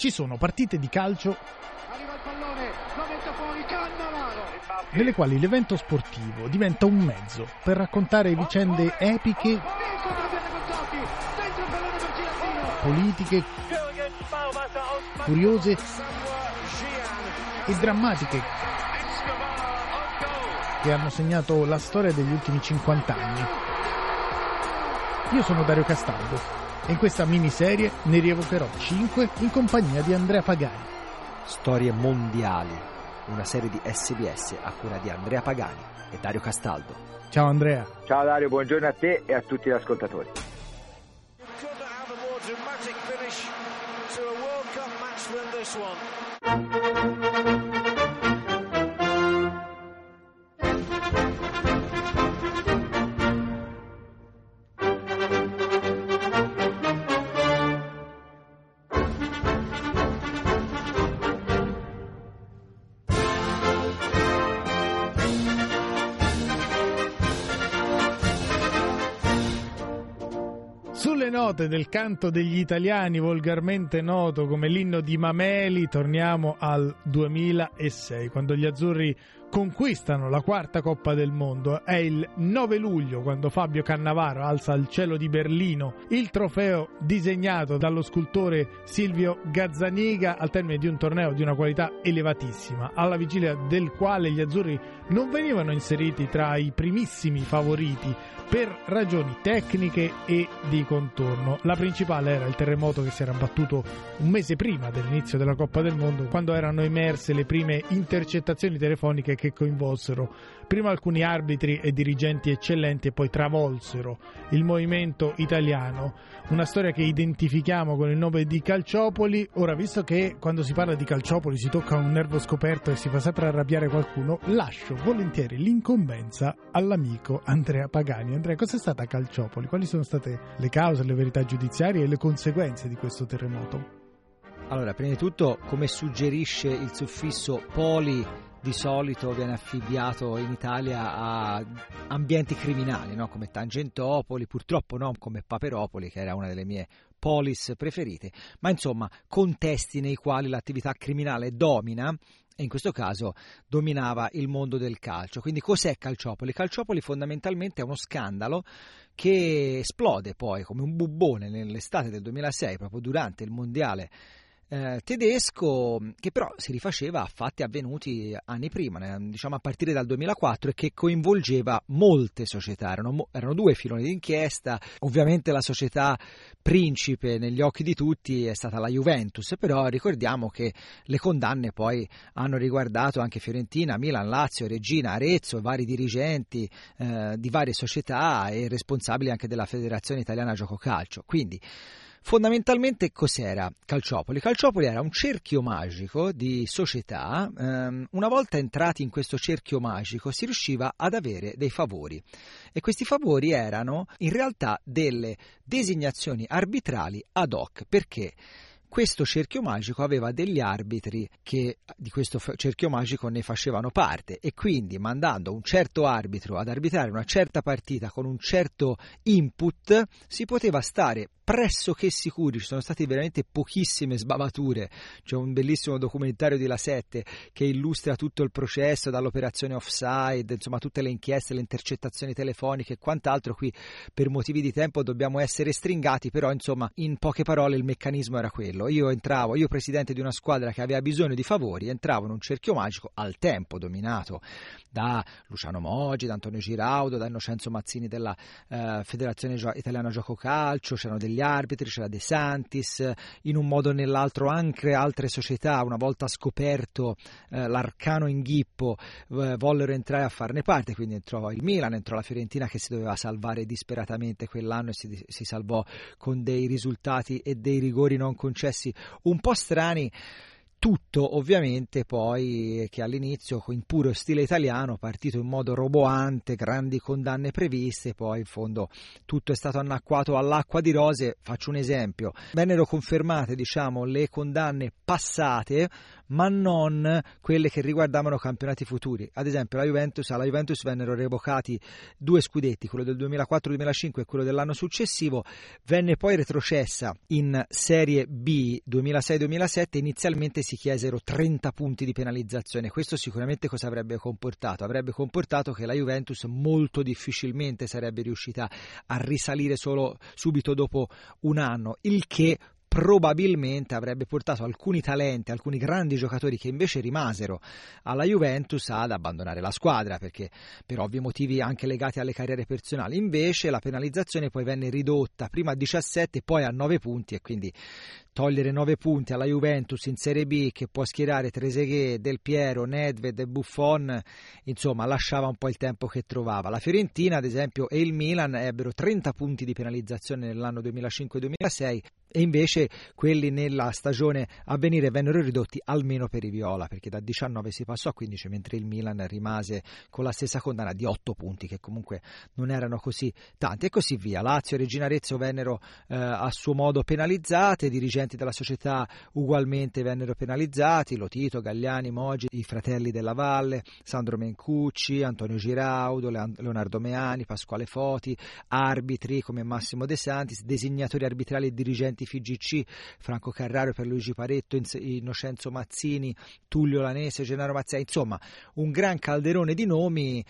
Ci sono partite di calcio nelle quali l'evento sportivo diventa un mezzo per raccontare vicende epiche, politiche, curiose e drammatiche che hanno segnato la storia degli ultimi 50 anni. Io sono Dario Castaldo in questa miniserie ne rievocherò 5 in compagnia di Andrea Pagani. Storie mondiali, una serie di SBS a cura di Andrea Pagani e Dario Castaldo. Ciao Andrea. Ciao Dario, buongiorno a te e a tutti gli ascoltatori. Sulle note del canto degli italiani, volgarmente noto come l'inno di Mameli, torniamo al 2006, quando gli azzurri conquistano la quarta Coppa del Mondo. È il 9 luglio quando Fabio Cannavaro alza al cielo di Berlino il trofeo disegnato dallo scultore Silvio Gazzaniga al termine di un torneo di una qualità elevatissima, alla vigilia del quale gli azzurri non venivano inseriti tra i primissimi favoriti per ragioni tecniche e di contorno. La principale era il terremoto che si era abbattuto un mese prima dell'inizio della Coppa del Mondo, quando erano emerse le prime intercettazioni telefoniche che coinvolsero prima alcuni arbitri e dirigenti eccellenti e poi travolsero il movimento italiano. Una storia che identifichiamo con il nome di Calciopoli. Ora, visto che quando si parla di Calciopoli si tocca un nervo scoperto e si fa sempre arrabbiare qualcuno, lascio volentieri l'incombenza all'amico Andrea Pagani. Andrea, cos'è stata Calciopoli? Quali sono state le cause, le verità giudiziarie e le conseguenze di questo terremoto? Allora, prima di tutto, come suggerisce il suffisso poli di solito viene affibbiato in Italia a ambienti criminali, no? come Tangentopoli, purtroppo non come Paperopoli, che era una delle mie polis preferite, ma insomma contesti nei quali l'attività criminale domina e in questo caso dominava il mondo del calcio. Quindi cos'è Calciopoli? Calciopoli fondamentalmente è uno scandalo che esplode poi come un bubbone nell'estate del 2006, proprio durante il mondiale eh, tedesco che però si rifaceva a fatti avvenuti anni prima, diciamo a partire dal 2004 e che coinvolgeva molte società, erano, erano due filoni d'inchiesta, ovviamente la società principe negli occhi di tutti è stata la Juventus, però ricordiamo che le condanne poi hanno riguardato anche Fiorentina, Milan, Lazio, Regina, Arezzo, vari dirigenti eh, di varie società e responsabili anche della Federazione Italiana Gioco Calcio. Quindi Fondamentalmente cos'era? Calciopoli? Calciopoli era un cerchio magico di società, ehm, una volta entrati in questo cerchio magico si riusciva ad avere dei favori. E questi favori erano in realtà delle designazioni arbitrali ad hoc perché questo cerchio magico aveva degli arbitri che di questo cerchio magico ne facevano parte. E quindi mandando un certo arbitro ad arbitrare una certa partita con un certo input si poteva stare pressoché sicuri, ci sono state veramente pochissime sbavature. C'è un bellissimo documentario di La 7 che illustra tutto il processo dall'operazione offside, insomma tutte le inchieste, le intercettazioni telefoniche e quant'altro. Qui per motivi di tempo dobbiamo essere stringati, però insomma in poche parole il meccanismo era quello. Io entravo, io presidente di una squadra che aveva bisogno di favori, entravo in un cerchio magico al tempo dominato da Luciano Moggi, da Antonio Giraudo, da Innocenzo Mazzini della eh, Federazione Italiana Gioco Calcio, c'erano degli arbitri, c'era De Santis, in un modo o nell'altro anche altre società, una volta scoperto eh, l'arcano inghippo, eh, vollero entrare a farne parte, quindi entrò il Milan, entrò la Fiorentina che si doveva salvare disperatamente quell'anno e si, si salvò con dei risultati e dei rigori non concessi un po' strani Tutto ovviamente poi che all'inizio in puro stile italiano, partito in modo roboante, grandi condanne previste, poi in fondo tutto è stato annacquato all'acqua di rose. Faccio un esempio, vennero confermate diciamo le condanne passate ma non quelle che riguardavano campionati futuri. Ad esempio, la Juventus, alla Juventus vennero revocati due scudetti, quello del 2004-2005 e quello dell'anno successivo, venne poi retrocessa in Serie B 2006-2007, inizialmente si chiesero 30 punti di penalizzazione. Questo sicuramente cosa avrebbe comportato? Avrebbe comportato che la Juventus molto difficilmente sarebbe riuscita a risalire solo subito dopo un anno, il che probabilmente avrebbe portato alcuni talenti, alcuni grandi giocatori che invece rimasero alla Juventus ad abbandonare la squadra perché per ovvi motivi anche legati alle carriere personali. Invece la penalizzazione poi venne ridotta prima a 17 e poi a 9 punti e quindi togliere 9 punti alla Juventus in Serie B che può schierare Trezeguet, Del Piero, Nedved e Buffon, insomma lasciava un po' il tempo che trovava. La Fiorentina ad esempio e il Milan ebbero 30 punti di penalizzazione nell'anno 2005-2006 e invece quelli nella stagione a venire vennero ridotti almeno per i Viola perché da 19 si passò a 15 mentre il Milan rimase con la stessa condanna di 8 punti che comunque non erano così tanti e così via Lazio e Regina Arezzo vennero eh, a suo modo penalizzate dirigenti della società ugualmente vennero penalizzati Lotito, Gagliani, Moggi, i fratelli della Valle Sandro Mencucci, Antonio Giraudo Leonardo Meani, Pasquale Foti arbitri come Massimo De Santis designatori arbitrali e dirigenti FIGC, Franco Carraro, per Luigi Paretto, Innocenzo Mazzini, Tullio Lanese, Gennaro Mazzei, insomma un gran calderone di nomi.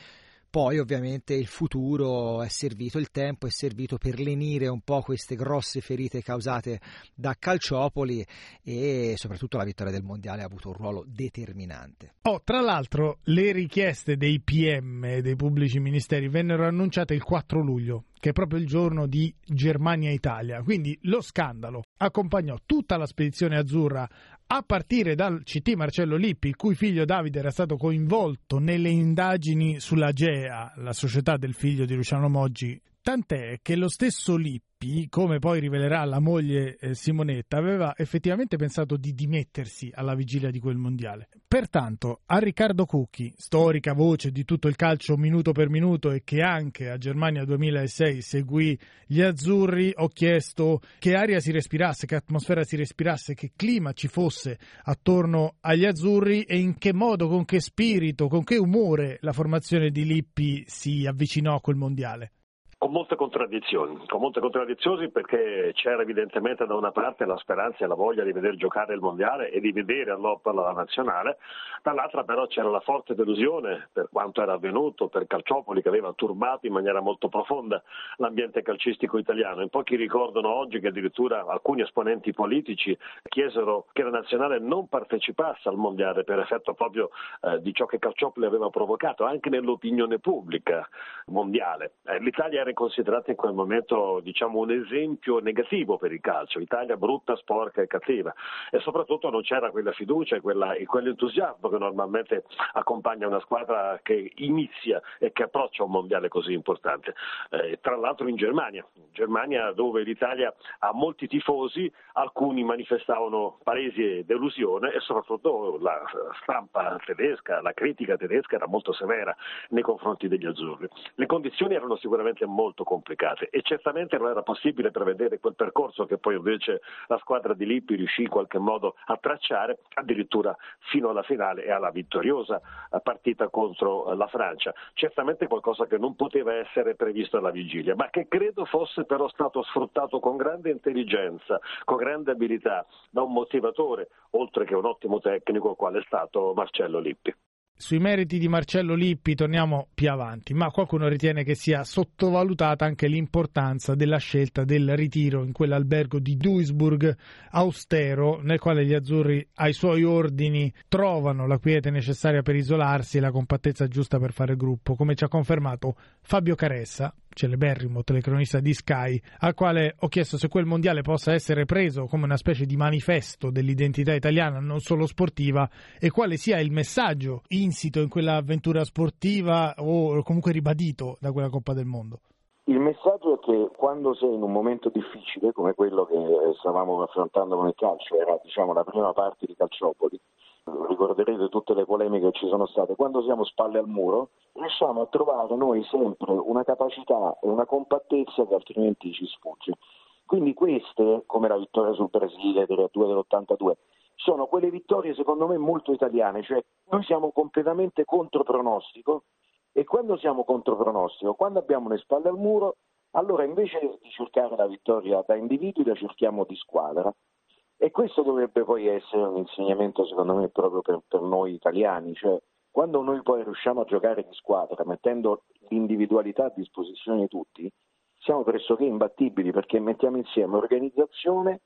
Poi ovviamente il futuro è servito, il tempo è servito per lenire un po' queste grosse ferite causate da Calciopoli e soprattutto la vittoria del Mondiale ha avuto un ruolo determinante. Oh, tra l'altro le richieste dei PM, dei pubblici ministeri, vennero annunciate il 4 luglio che è proprio il giorno di Germania-Italia. Quindi lo scandalo accompagnò tutta la spedizione azzurra a partire dal CT Marcello Lippi, il cui figlio Davide era stato coinvolto nelle indagini sulla GEA, la società del figlio di Luciano Moggi, tant'è che lo stesso Lippi come poi rivelerà la moglie eh, Simonetta, aveva effettivamente pensato di dimettersi alla vigilia di quel mondiale. Pertanto, a Riccardo Cucchi, storica voce di tutto il calcio minuto per minuto e che anche a Germania 2006 seguì gli azzurri, ho chiesto che aria si respirasse, che atmosfera si respirasse, che clima ci fosse attorno agli azzurri e in che modo, con che spirito, con che umore la formazione di Lippi si avvicinò a quel mondiale con molte contraddizioni, con molte contraddizioni perché c'era evidentemente da una parte la speranza e la voglia di vedere giocare il mondiale e di vedere all'Opera la nazionale, dall'altra però c'era la forte delusione per quanto era avvenuto per Calciopoli che aveva turbato in maniera molto profonda l'ambiente calcistico italiano. In pochi ricordano oggi che addirittura alcuni esponenti politici chiesero che la nazionale non partecipasse al mondiale per effetto proprio eh, di ciò che Calciopoli aveva provocato anche nell'opinione pubblica mondiale. Eh, L'Italia era viene considerata in quel momento diciamo, un esempio negativo per il calcio, Italia brutta, sporca e cattiva e soprattutto non c'era quella fiducia e, quella, e quell'entusiasmo che normalmente accompagna una squadra che inizia e che approccia un mondiale così importante. Eh, tra l'altro in Germania, Germania dove l'Italia ha molti tifosi, alcuni manifestavano palesi delusione e soprattutto la stampa tedesca, la critica tedesca era molto severa nei confronti degli azzurri. Le condizioni erano sicuramente molto molto complicate e certamente non era possibile prevedere quel percorso che poi invece la squadra di Lippi riuscì in qualche modo a tracciare addirittura fino alla finale e alla vittoriosa partita contro la Francia. Certamente qualcosa che non poteva essere previsto alla vigilia, ma che credo fosse però stato sfruttato con grande intelligenza, con grande abilità da un motivatore, oltre che un ottimo tecnico quale è stato Marcello Lippi. Sui meriti di Marcello Lippi torniamo più avanti, ma qualcuno ritiene che sia sottovalutata anche l'importanza della scelta del ritiro in quell'albergo di Duisburg austero, nel quale gli azzurri ai suoi ordini trovano la quiete necessaria per isolarsi e la compattezza giusta per fare gruppo, come ci ha confermato Fabio Caressa, celeberrimo telecronista di Sky, al quale ho chiesto se quel mondiale possa essere preso come una specie di manifesto dell'identità italiana, non solo sportiva, e quale sia il messaggio insito in quell'avventura sportiva o comunque ribadito da quella Coppa del Mondo. Il messaggio è che quando sei in un momento difficile come quello che stavamo affrontando con il calcio, era diciamo, la prima parte di Calciopoli, ricorderete tutte le polemiche che ci sono state, quando siamo spalle al muro riusciamo a trovare noi sempre una capacità e una compattezza che altrimenti ci sfugge. Quindi queste, come la vittoria sul Brasile 3-2 dell'82, sono quelle vittorie secondo me molto italiane, cioè noi siamo completamente contro pronostico e quando siamo contro pronostico, quando abbiamo le spalle al muro, allora invece di cercare la vittoria da individui la cerchiamo di squadra. E questo dovrebbe poi essere un insegnamento secondo me proprio per, per noi italiani, cioè quando noi poi riusciamo a giocare di squadra mettendo l'individualità a disposizione di tutti, siamo pressoché imbattibili perché mettiamo insieme organizzazione,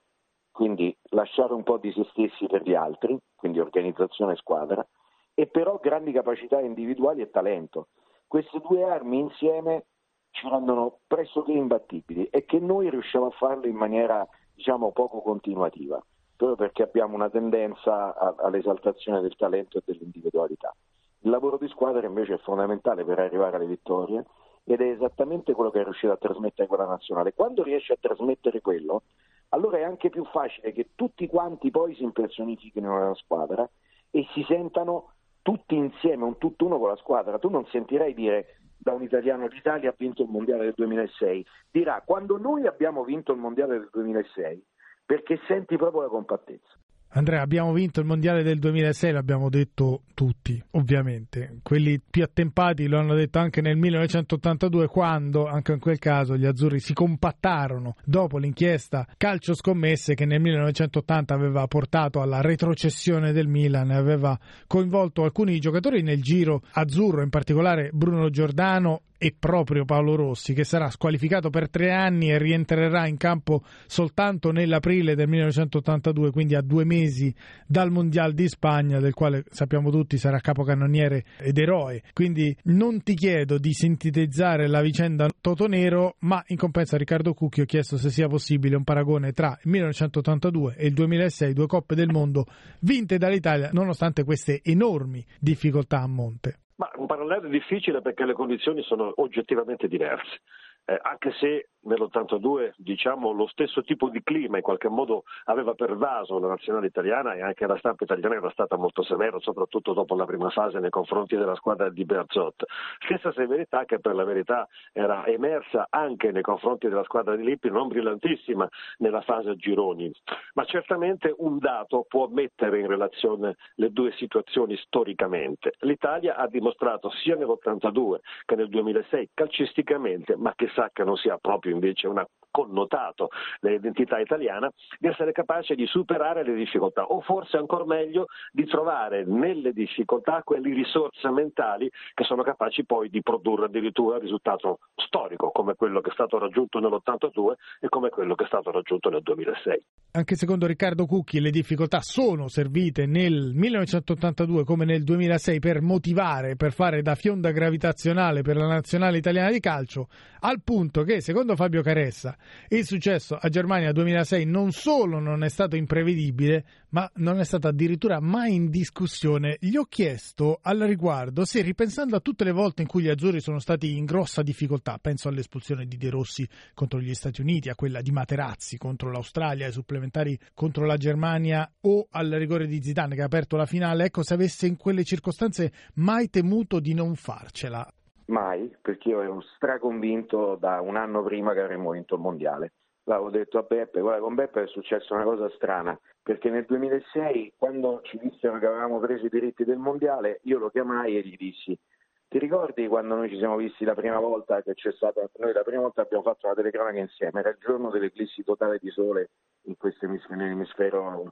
quindi lasciare un po' di se stessi per gli altri, quindi organizzazione e squadra, e però grandi capacità individuali e talento. Queste due armi insieme ci rendono pressoché imbattibili e che noi riusciamo a farlo in maniera diciamo poco continuativa, proprio perché abbiamo una tendenza a, all'esaltazione del talento e dell'individualità. Il lavoro di squadra invece è fondamentale per arrivare alle vittorie ed è esattamente quello che è riuscito a trasmettere quella nazionale. Quando riesce a trasmettere quello, allora è anche più facile che tutti quanti poi si impersonifichino nella squadra e si sentano tutti insieme, un tutt'uno con la squadra. Tu non sentirai dire da un italiano l'Italia ha vinto il mondiale del 2006, dirà quando noi abbiamo vinto il mondiale del 2006 perché senti proprio la compattezza. Andrea, abbiamo vinto il mondiale del 2006, l'abbiamo detto tutti, ovviamente. Quelli più attempati lo hanno detto anche nel 1982, quando, anche in quel caso, gli azzurri si compattarono dopo l'inchiesta calcio scommesse che nel 1980 aveva portato alla retrocessione del Milan e aveva coinvolto alcuni giocatori nel giro azzurro, in particolare Bruno Giordano e proprio Paolo Rossi, che sarà squalificato per tre anni e rientrerà in campo soltanto nell'aprile del 1982, quindi a due mesi dal Mondial di Spagna, del quale sappiamo tutti sarà capocannoniere ed eroe. Quindi non ti chiedo di sintetizzare la vicenda Totonero, ma in compenso a Riccardo Cucchi ho chiesto se sia possibile un paragone tra il 1982 e il 2006, due coppe del mondo vinte dall'Italia, nonostante queste enormi difficoltà a monte. Ma un parallelo è difficile perché le condizioni sono oggettivamente diverse. Eh, anche se nell'82 diciamo, lo stesso tipo di clima in qualche modo aveva pervaso la nazionale italiana e anche la stampa italiana era stata molto severa, soprattutto dopo la prima fase nei confronti della squadra di Berzot. Stessa severità che per la verità era emersa anche nei confronti della squadra di Lippi, non brillantissima nella fase a gironi, ma certamente un dato può mettere in relazione le due situazioni storicamente. L'Italia ha dimostrato sia nell'82 che nel 2006 calcisticamente, ma che sa che non sia proprio invece una connotato l'identità italiana, di essere capace di superare le difficoltà o forse ancora meglio di trovare nelle difficoltà quelle risorse mentali che sono capaci poi di produrre addirittura un risultato storico come quello che è stato raggiunto nell'82 e come quello che è stato raggiunto nel 2006. Anche secondo Riccardo Cucchi le difficoltà sono servite nel 1982 come nel 2006 per motivare, per fare da fionda gravitazionale per la nazionale italiana di calcio, al punto che secondo Fabio Caressa il successo a Germania 2006 non solo non è stato imprevedibile, ma non è stato addirittura mai in discussione. Gli ho chiesto al riguardo se, ripensando a tutte le volte in cui gli azzurri sono stati in grossa difficoltà, penso all'espulsione di De Rossi contro gli Stati Uniti, a quella di Materazzi contro l'Australia, ai supplementari contro la Germania o al rigore di Zidane che ha aperto la finale, ecco se avesse in quelle circostanze mai temuto di non farcela. Mai, perché io ero straconvinto da un anno prima che avremmo vinto il mondiale. L'avevo detto a Beppe, guarda con Beppe è successa una cosa strana, perché nel 2006 quando ci dissero che avevamo preso i diritti del mondiale, io lo chiamai e gli dissi, ti ricordi quando noi ci siamo visti la prima volta che c'è stata, noi la prima volta abbiamo fatto una telecronaca insieme, era il giorno dell'eclissi totale di sole in questo nell'emisfero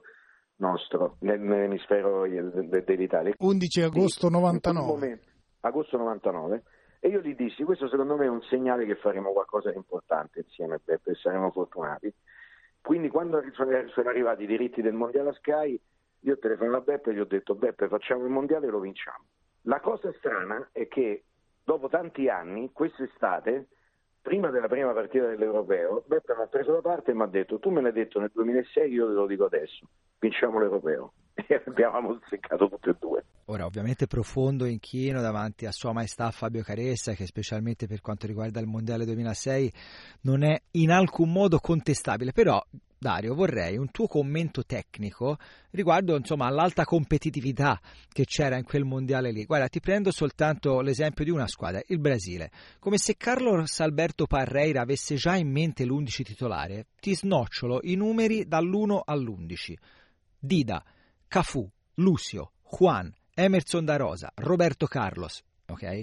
nostro, nell'emisfero dell'Italia. 11 agosto 99. Momento, agosto 99 e io gli dissi, questo secondo me è un segnale che faremo qualcosa di importante insieme Beppe e saremo fortunati. Quindi quando sono arrivati i diritti del Mondiale a Sky, io telefono a Beppe e gli ho detto, Beppe facciamo il Mondiale e lo vinciamo. La cosa strana è che dopo tanti anni, quest'estate, prima della prima partita dell'Europeo, Beppe mi ha preso da parte e mi ha detto, tu me l'hai detto nel 2006, io te lo dico adesso, vinciamo l'Europeo. E abbiamo seccato tutte e due. Ora, ovviamente profondo inchino davanti a Sua Maestà Fabio Caressa, che specialmente per quanto riguarda il Mondiale 2006 non è in alcun modo contestabile, però Dario, vorrei un tuo commento tecnico riguardo insomma, all'alta competitività che c'era in quel mondiale lì. Guarda, ti prendo soltanto l'esempio di una squadra, il Brasile. Come se Carlos Alberto Parreira avesse già in mente l'11 titolare, ti snocciolo i numeri dall'1 all'11. Dida, Cafu, Lucio, Juan, Emerson da Rosa, Roberto Carlos, ok?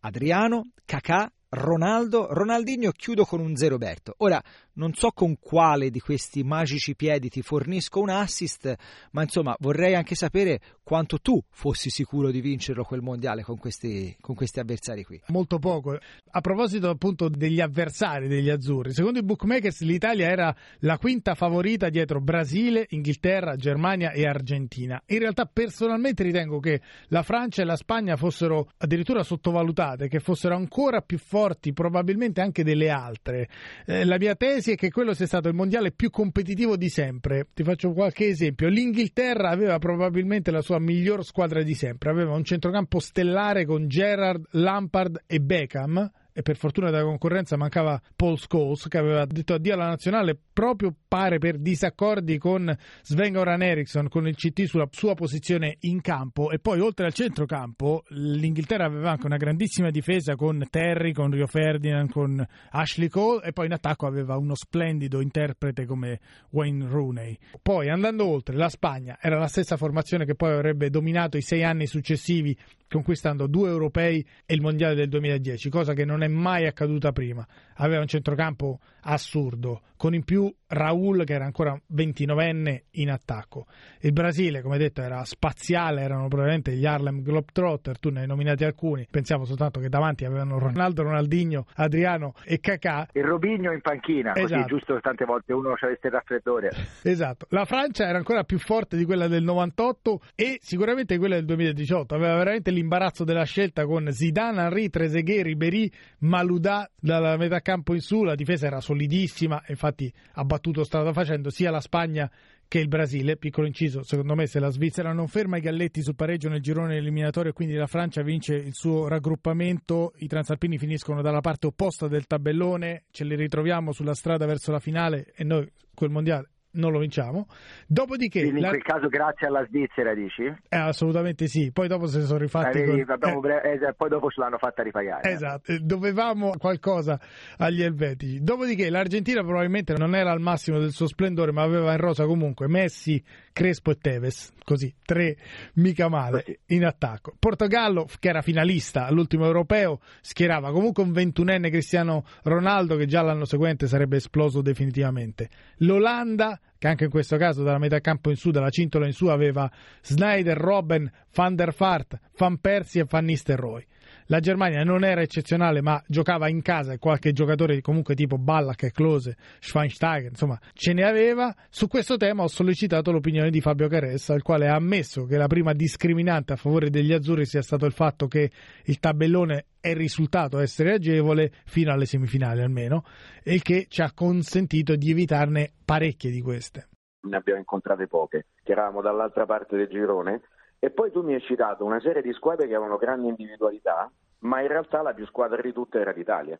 Adriano, Cacà, Ronaldo, Ronaldinho chiudo con un zero Berto. Ora, non so con quale di questi magici piedi ti fornisco un assist, ma insomma vorrei anche sapere quanto tu fossi sicuro di vincerlo quel mondiale con questi, con questi avversari qui. Molto poco. A proposito appunto degli avversari degli azzurri, secondo i bookmakers l'Italia era la quinta favorita dietro Brasile, Inghilterra, Germania e Argentina. In realtà personalmente ritengo che la Francia e la Spagna fossero addirittura sottovalutate, che fossero ancora più forti probabilmente anche delle altre. Eh, la mia tesi è che quello sia stato il mondiale più competitivo di sempre. Ti faccio qualche esempio. L'Inghilterra aveva probabilmente la sua miglior squadra di sempre. Aveva un centrocampo stellare con Gerrard, Lampard e Beckham e per fortuna della concorrenza mancava Paul Scholes che aveva detto addio alla nazionale proprio pare per disaccordi con Sven Goran Eriksson con il CT sulla sua posizione in campo e poi oltre al centrocampo l'Inghilterra aveva anche una grandissima difesa con Terry, con Rio Ferdinand, con Ashley Cole e poi in attacco aveva uno splendido interprete come Wayne Rooney. Poi andando oltre la Spagna era la stessa formazione che poi avrebbe dominato i sei anni successivi conquistando due europei e il mondiale del 2010, cosa che non è mai accaduta prima. Aveva un centrocampo assurdo, con in più Raul che era ancora 29enne in attacco. Il Brasile, come detto, era spaziale, erano probabilmente gli Harlem Globetrotter, tu ne hai nominati alcuni, pensiamo soltanto che davanti avevano Ronaldo, Ronaldinho, Adriano e Cacà. Il Robigno in panchina, esatto. così giusto tante volte uno avesse il raffreddore. Esatto, la Francia era ancora più forte di quella del 98 e sicuramente quella del 2018, aveva veramente l'imbarazzo della scelta con Zidane, Henry, Trezeguet, Ribéry, Malouda dalla metà campo in su, la difesa era solidissima, infatti ha battuto strada facendo sia la Spagna che il Brasile. Piccolo inciso, secondo me se la Svizzera non ferma i Galletti sul pareggio nel girone eliminatorio e quindi la Francia vince il suo raggruppamento, i transalpini finiscono dalla parte opposta del tabellone, ce li ritroviamo sulla strada verso la finale e noi quel mondiale non lo vinciamo. Dopodiché, Quindi in la... quel caso grazie alla Svizzera dici? Eh, assolutamente sì. Poi dopo se sono rifatti. Eh, con... eh. Eh, poi dopo ce l'hanno fatta ripagare. Esatto, eh. dovevamo qualcosa agli elvetici. Dopodiché l'Argentina probabilmente non era al massimo del suo splendore, ma aveva in rosa comunque Messi, Crespo e Tevez. Così, tre mica male così. in attacco. Portogallo, che era finalista all'ultimo europeo, schierava comunque un ventunenne Cristiano Ronaldo che già l'anno seguente sarebbe esploso definitivamente. L'Olanda che anche in questo caso dalla metà campo in su, dalla cintola in su, aveva Snyder, Robben, Van der Fart, Van Persie e Van Nistelrooy. La Germania non era eccezionale, ma giocava in casa e qualche giocatore comunque tipo Ballack, Klose, Schweinsteiger, insomma, ce ne aveva. Su questo tema ho sollecitato l'opinione di Fabio Caressa, il quale ha ammesso che la prima discriminante a favore degli azzurri sia stato il fatto che il tabellone è risultato essere agevole fino alle semifinali almeno, e che ci ha consentito di evitarne parecchie di queste. Ne abbiamo incontrate poche, che eravamo dall'altra parte del girone e poi tu mi hai citato una serie di squadre che avevano grandi individualità, ma in realtà la più squadra di tutte era l'Italia,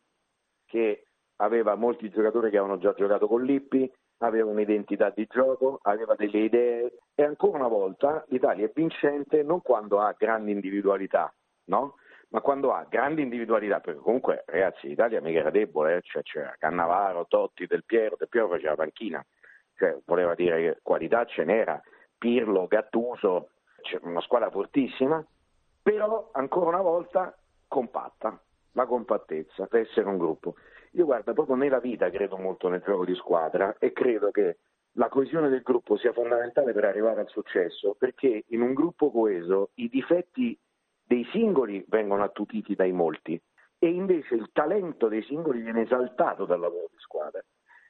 che aveva molti giocatori che avevano già giocato con Lippi, aveva un'identità di gioco, aveva delle idee e ancora una volta l'Italia è vincente non quando ha grandi individualità, no? ma quando ha grandi individualità, perché comunque ragazzi l'Italia mica era debole, eh? cioè, c'era Cannavaro, Totti, Del Piero, Del Piero faceva panchina, cioè, voleva dire che qualità ce n'era, Pirlo, Gattuso, c'è una squadra fortissima, però ancora una volta compatta, la compattezza per essere un gruppo. Io guarda, proprio nella vita credo molto nel gioco di squadra e credo che la coesione del gruppo sia fondamentale per arrivare al successo, perché in un gruppo coeso i difetti dei singoli vengono attutiti dai molti e invece il talento dei singoli viene esaltato dal lavoro di squadra.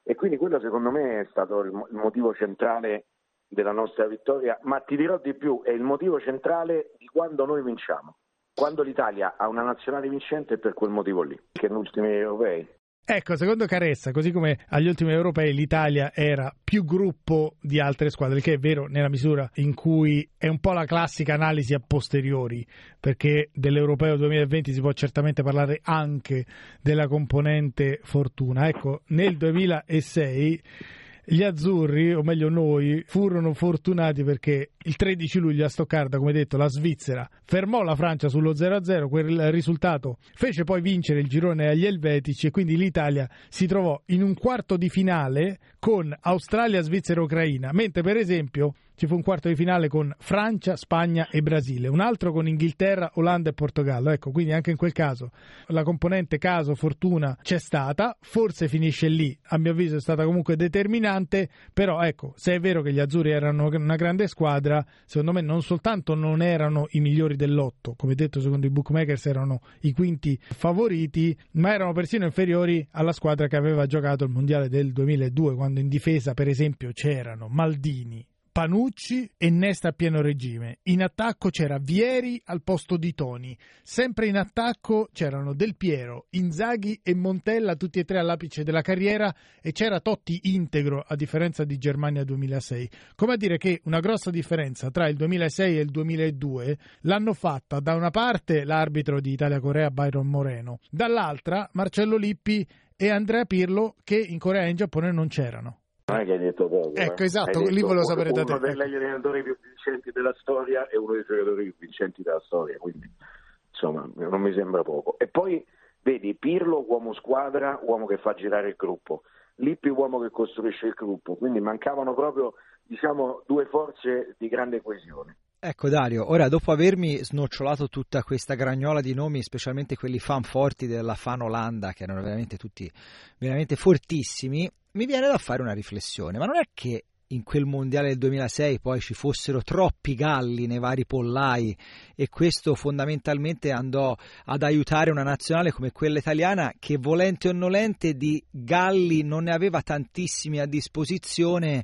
E quindi quello secondo me è stato il motivo centrale della nostra vittoria, ma ti dirò di più, è il motivo centrale di quando noi vinciamo. Quando l'Italia ha una nazionale vincente è per quel motivo lì, che negli ultimi europei. Ecco, secondo Caressa, così come agli ultimi europei l'Italia era più gruppo di altre squadre, che è vero nella misura in cui è un po' la classica analisi a posteriori, perché dell'Europeo 2020 si può certamente parlare anche della componente fortuna. Ecco, nel 2006 gli azzurri, o meglio noi, furono fortunati perché il 13 luglio a Stoccarda, come detto, la Svizzera fermò la Francia sullo 0-0, quel risultato fece poi vincere il girone agli elvetici e quindi l'Italia si trovò in un quarto di finale con Australia, Svizzera e Ucraina, mentre per esempio ci fu un quarto di finale con Francia, Spagna e Brasile, un altro con Inghilterra, Olanda e Portogallo. Ecco, quindi anche in quel caso la componente caso fortuna c'è stata, forse finisce lì, a mio avviso è stata comunque determinante, però ecco, se è vero che gli azzurri erano una grande squadra, secondo me non soltanto non erano i migliori dell'otto, come detto secondo i bookmakers erano i quinti favoriti, ma erano persino inferiori alla squadra che aveva giocato il mondiale del 2002, quando in difesa per esempio c'erano Maldini, Panucci e Nesta a pieno regime. In attacco c'era Vieri al posto di Toni. Sempre in attacco c'erano Del Piero, Inzaghi e Montella, tutti e tre all'apice della carriera, e c'era Totti integro, a differenza di Germania 2006. Come a dire che una grossa differenza tra il 2006 e il 2002 l'hanno fatta da una parte l'arbitro di Italia-Corea Byron Moreno, dall'altra Marcello Lippi e Andrea Pirlo che in Corea e in Giappone non c'erano. Non è che hai detto poco. Ecco, eh. esatto, lì volevo sapere da te. Uno degli allenatori più vincenti della storia e uno dei giocatori più vincenti della storia, quindi insomma non mi sembra poco. E poi vedi Pirlo uomo squadra, uomo che fa girare il gruppo, Lippi uomo che costruisce il gruppo, quindi mancavano proprio diciamo due forze di grande coesione. Ecco Dario, ora dopo avermi snocciolato tutta questa gragnola di nomi, specialmente quelli fan forti della fan Olanda, che erano veramente tutti veramente fortissimi, mi viene da fare una riflessione, ma non è che in quel mondiale del 2006 poi ci fossero troppi galli nei vari pollai e questo fondamentalmente andò ad aiutare una nazionale come quella italiana che volente o nolente di galli non ne aveva tantissimi a disposizione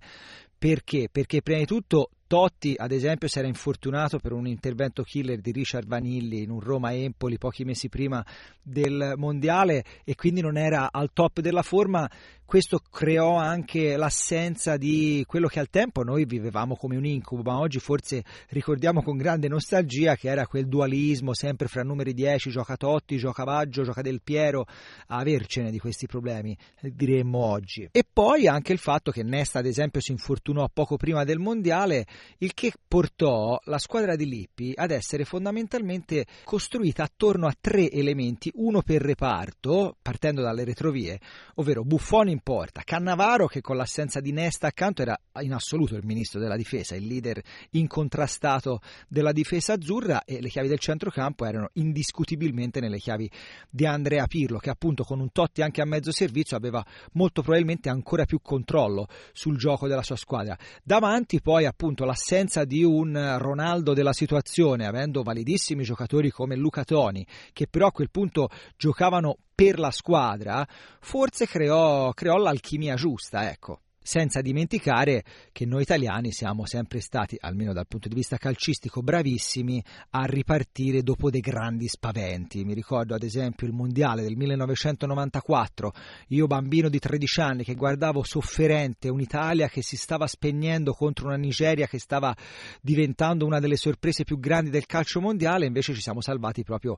perché? Perché prima di tutto Totti, ad esempio, si era infortunato per un intervento killer di Richard Vanilli in un Roma-Empoli pochi mesi prima del mondiale e quindi non era al top della forma. Questo creò anche l'assenza di quello che al tempo noi vivevamo come un incubo, ma oggi forse ricordiamo con grande nostalgia che era quel dualismo sempre fra numeri 10, gioca Totti, gioca Baggio, gioca Del Piero, avercene di questi problemi, diremmo oggi. E poi anche il fatto che Nesta, ad esempio, si infortunò poco prima del mondiale il che portò la squadra di Lippi ad essere fondamentalmente costruita attorno a tre elementi, uno per reparto, partendo dalle retrovie, ovvero Buffoni in porta, Cannavaro che con l'assenza di Nesta accanto era in assoluto il ministro della difesa, il leader incontrastato della difesa azzurra e le chiavi del centrocampo erano indiscutibilmente nelle chiavi di Andrea Pirlo che appunto con un Totti anche a mezzo servizio aveva molto probabilmente ancora più controllo sul gioco della sua squadra. Davanti poi appunto l'assenza di un Ronaldo della situazione, avendo validissimi giocatori come Luca Toni, che però a quel punto giocavano per la squadra, forse creò, creò l'alchimia giusta, ecco senza dimenticare che noi italiani siamo sempre stati, almeno dal punto di vista calcistico, bravissimi a ripartire dopo dei grandi spaventi. Mi ricordo ad esempio il mondiale del 1994, io bambino di 13 anni che guardavo sofferente un'Italia che si stava spegnendo contro una Nigeria che stava diventando una delle sorprese più grandi del calcio mondiale, invece ci siamo salvati proprio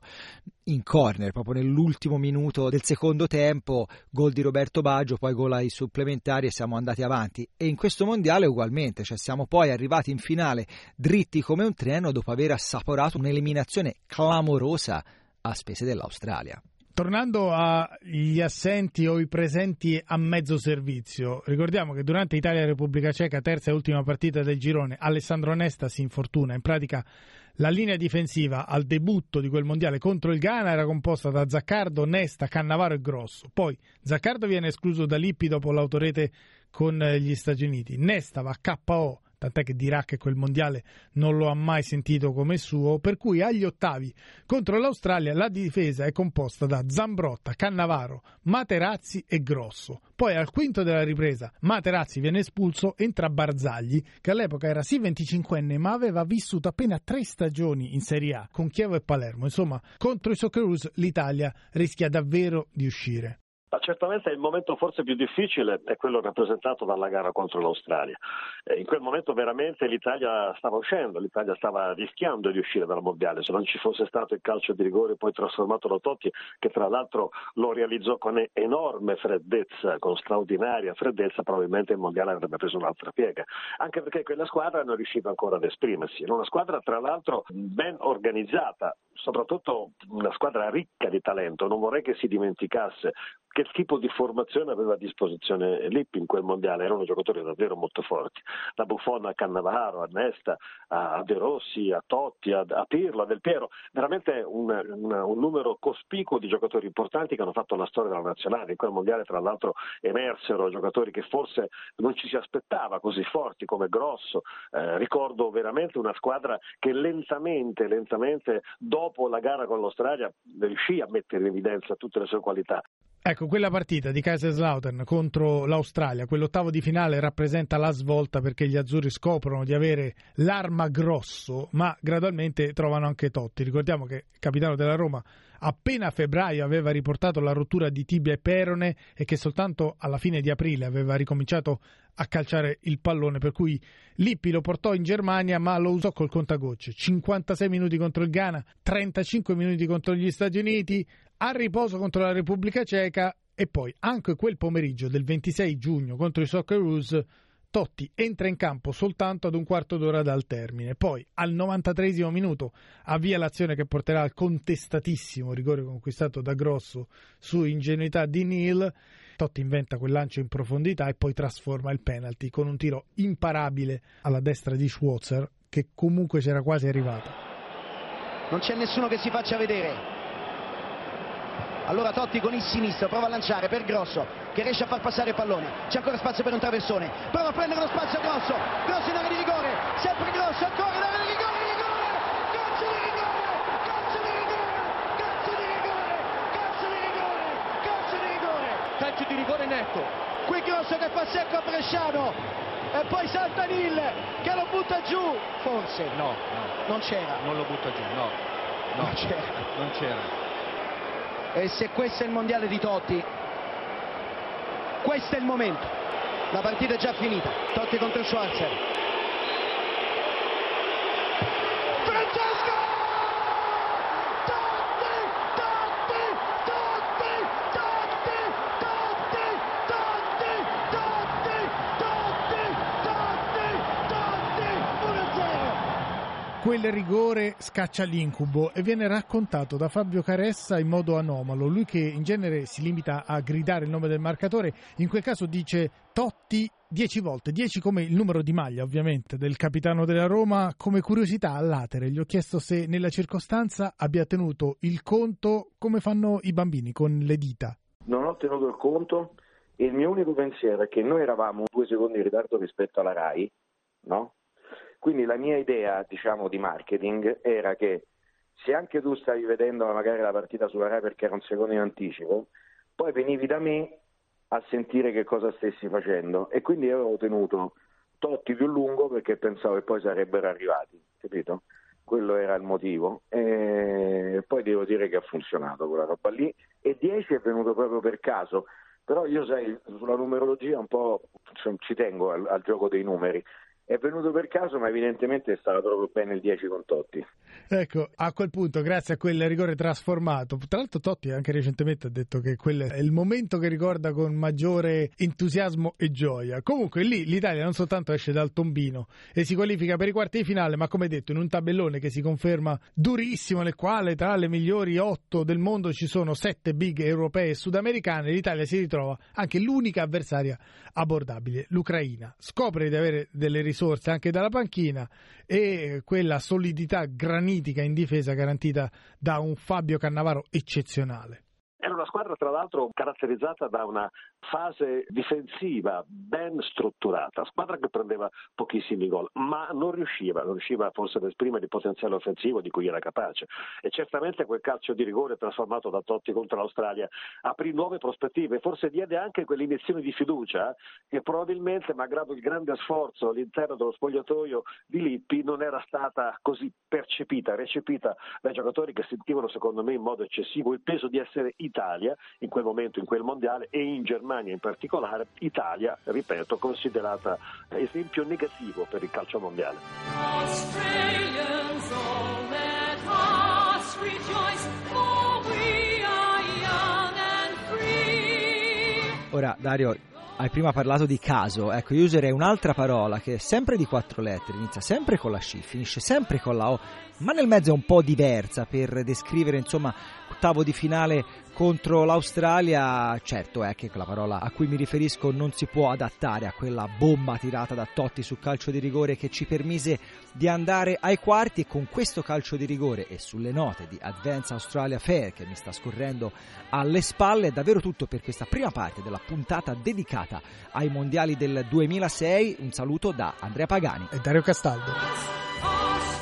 in corner, proprio nell'ultimo minuto del secondo tempo, gol di Roberto Baggio, poi gol ai supplementari e siamo andati andati avanti e in questo mondiale ugualmente, cioè siamo poi arrivati in finale dritti come un treno dopo aver assaporato un'eliminazione clamorosa a spese dell'Australia. Tornando agli assenti o i presenti a mezzo servizio, ricordiamo che durante Italia-Repubblica Ceca, terza e ultima partita del girone, Alessandro Nesta si infortuna. In pratica la linea difensiva al debutto di quel mondiale contro il Ghana era composta da Zaccardo, Nesta, Cannavaro e Grosso. Poi Zaccardo viene escluso da Lippi dopo l'autorete con gli Stati Uniti. Nesta va KO tant'è che dirà che quel mondiale non lo ha mai sentito come suo, per cui agli ottavi contro l'Australia la difesa è composta da Zambrotta, Cannavaro, Materazzi e Grosso. Poi al quinto della ripresa Materazzi viene espulso, entra Barzagli, che all'epoca era sì 25enne ma aveva vissuto appena tre stagioni in Serie A con Chievo e Palermo. Insomma, contro i Socceroos l'Italia rischia davvero di uscire. Ma certamente il momento forse più difficile è quello rappresentato dalla gara contro l'Australia. Eh, in quel momento veramente l'Italia stava uscendo, l'Italia stava rischiando di uscire dal mondiale, se non ci fosse stato il calcio di rigore poi trasformato da Totti, che tra l'altro lo realizzò con enorme freddezza, con straordinaria freddezza, probabilmente il mondiale avrebbe preso un'altra piega. Anche perché quella squadra non riusciva ancora ad esprimersi. Era una squadra tra l'altro ben organizzata, soprattutto una squadra ricca di talento. Non vorrei che si dimenticasse che tipo di formazione aveva a disposizione Lippi in quel mondiale, erano giocatori davvero molto forti, da Buffon a Cannavaro, a Nesta, a De Rossi, a Totti, a, a Pirlo, a Del Piero, veramente un, un, un, numero cospicuo di giocatori importanti che hanno fatto la storia della nazionale, in quel mondiale tra l'altro emersero giocatori che forse non ci si aspettava così forti come Grosso, eh, ricordo veramente una squadra che lentamente, lentamente dopo la gara con l'Australia riuscì a mettere in evidenza tutte le sue qualità. Ecco, quella partita di Kaiserslautern contro l'Australia, quell'ottavo di finale rappresenta la svolta perché gli azzurri scoprono di avere l'arma grosso, ma gradualmente trovano anche Totti. Ricordiamo che il capitano della Roma appena a febbraio aveva riportato la rottura di tibia e perone e che soltanto alla fine di aprile aveva ricominciato a calciare il pallone, per cui Lippi lo portò in Germania ma lo usò col contagocce. 56 minuti contro il Ghana, 35 minuti contro gli Stati Uniti, a riposo contro la Repubblica Ceca e poi anche quel pomeriggio del 26 giugno contro i Socceroos Totti entra in campo soltanto ad un quarto d'ora dal termine. Poi al 93 minuto avvia l'azione che porterà al contestatissimo rigore conquistato da Grosso su ingenuità di Neil. Totti inventa quel lancio in profondità e poi trasforma il penalty con un tiro imparabile alla destra di Schwarzer che comunque c'era quasi arrivato. Non c'è nessuno che si faccia vedere. Allora Totti con il sinistro prova a lanciare per Grosso che riesce a far passare il pallone. C'è ancora spazio per un traversone. Prova a prendere lo spazio Grosso. Grosso in area di rigore. Sempre Grosso ancora in area di rigore. Calcio di rigore! Calcio di rigore! Calcio di rigore! Calcio di rigore! Calcio di rigore! Calcio di rigore netto. Qui Grosso che fa secco a Bresciano. E poi salta Nil che lo butta giù. Forse no, no. Non c'era. Non lo butta giù, no. no. Non c'era. Non c'era. E se questo è il mondiale di Totti, questo è il momento. La partita è già finita. Totti contro Schwarzer. Quel rigore scaccia l'incubo e viene raccontato da Fabio Caressa in modo anomalo. Lui che in genere si limita a gridare il nome del marcatore, in quel caso dice Totti dieci volte, dieci come il numero di maglia ovviamente del capitano della Roma. Come curiosità all'atere gli ho chiesto se nella circostanza abbia tenuto il conto come fanno i bambini con le dita. Non ho tenuto il conto il mio unico pensiero è che noi eravamo due secondi in ritardo rispetto alla RAI, no? Quindi la mia idea, diciamo, di marketing era che se anche tu stavi vedendo magari la partita sulla RAI perché era un secondo in anticipo, poi venivi da me a sentire che cosa stessi facendo. E quindi avevo tenuto Totti più lungo perché pensavo che poi sarebbero arrivati, capito? Quello era il motivo. E poi devo dire che ha funzionato quella roba lì. E 10 è venuto proprio per caso, però io sai sulla numerologia un po' ci tengo al, al gioco dei numeri è venuto per caso, ma evidentemente è stato proprio bene il 10 con Totti. Ecco, a quel punto, grazie a quel rigore trasformato, tra l'altro Totti anche recentemente ha detto che quello è il momento che ricorda con maggiore entusiasmo e gioia. Comunque lì l'Italia non soltanto esce dal tombino e si qualifica per i quarti di finale, ma come detto in un tabellone che si conferma durissimo, nel quale tra le migliori otto del mondo ci sono sette big europee e sudamericane, l'Italia si ritrova anche l'unica avversaria abbordabile, l'Ucraina. Scopre di avere delle risorse risorse anche dalla panchina e quella solidità granitica in difesa garantita da un Fabio Cannavaro eccezionale. Era una squadra tra l'altro caratterizzata da una fase difensiva ben strutturata, squadra che prendeva pochissimi gol, ma non riusciva, non riusciva forse ad esprimere il potenziale offensivo di cui era capace. E certamente quel calcio di rigore trasformato da Totti contro l'Australia aprì nuove prospettive, forse diede anche quell'iniezione di fiducia che probabilmente, malgrado il grande sforzo all'interno dello spogliatoio di Lippi, non era stata così percepita, recepita dai giocatori che sentivano secondo me in modo eccessivo il peso di essere in Italia in quel momento, in quel mondiale e in Germania in particolare, Italia, ripeto, considerata esempio negativo per il calcio mondiale. Australians, oh, let us rejoice, for we are young and free. Ora, Dario, hai prima parlato di caso, ecco io userei un'altra parola che è sempre di quattro lettere, inizia sempre con la C, finisce sempre con la O, ma nel mezzo è un po' diversa per descrivere insomma ottavo di finale contro l'Australia, certo è che la parola a cui mi riferisco non si può adattare a quella bomba tirata da Totti su calcio di rigore che ci permise di andare ai quarti e con questo calcio di rigore e sulle note di Advance Australia Fair che mi sta scorrendo alle spalle è davvero tutto per questa prima parte della puntata dedicata ai mondiali del 2006. Un saluto da Andrea Pagani e Dario Castaldo.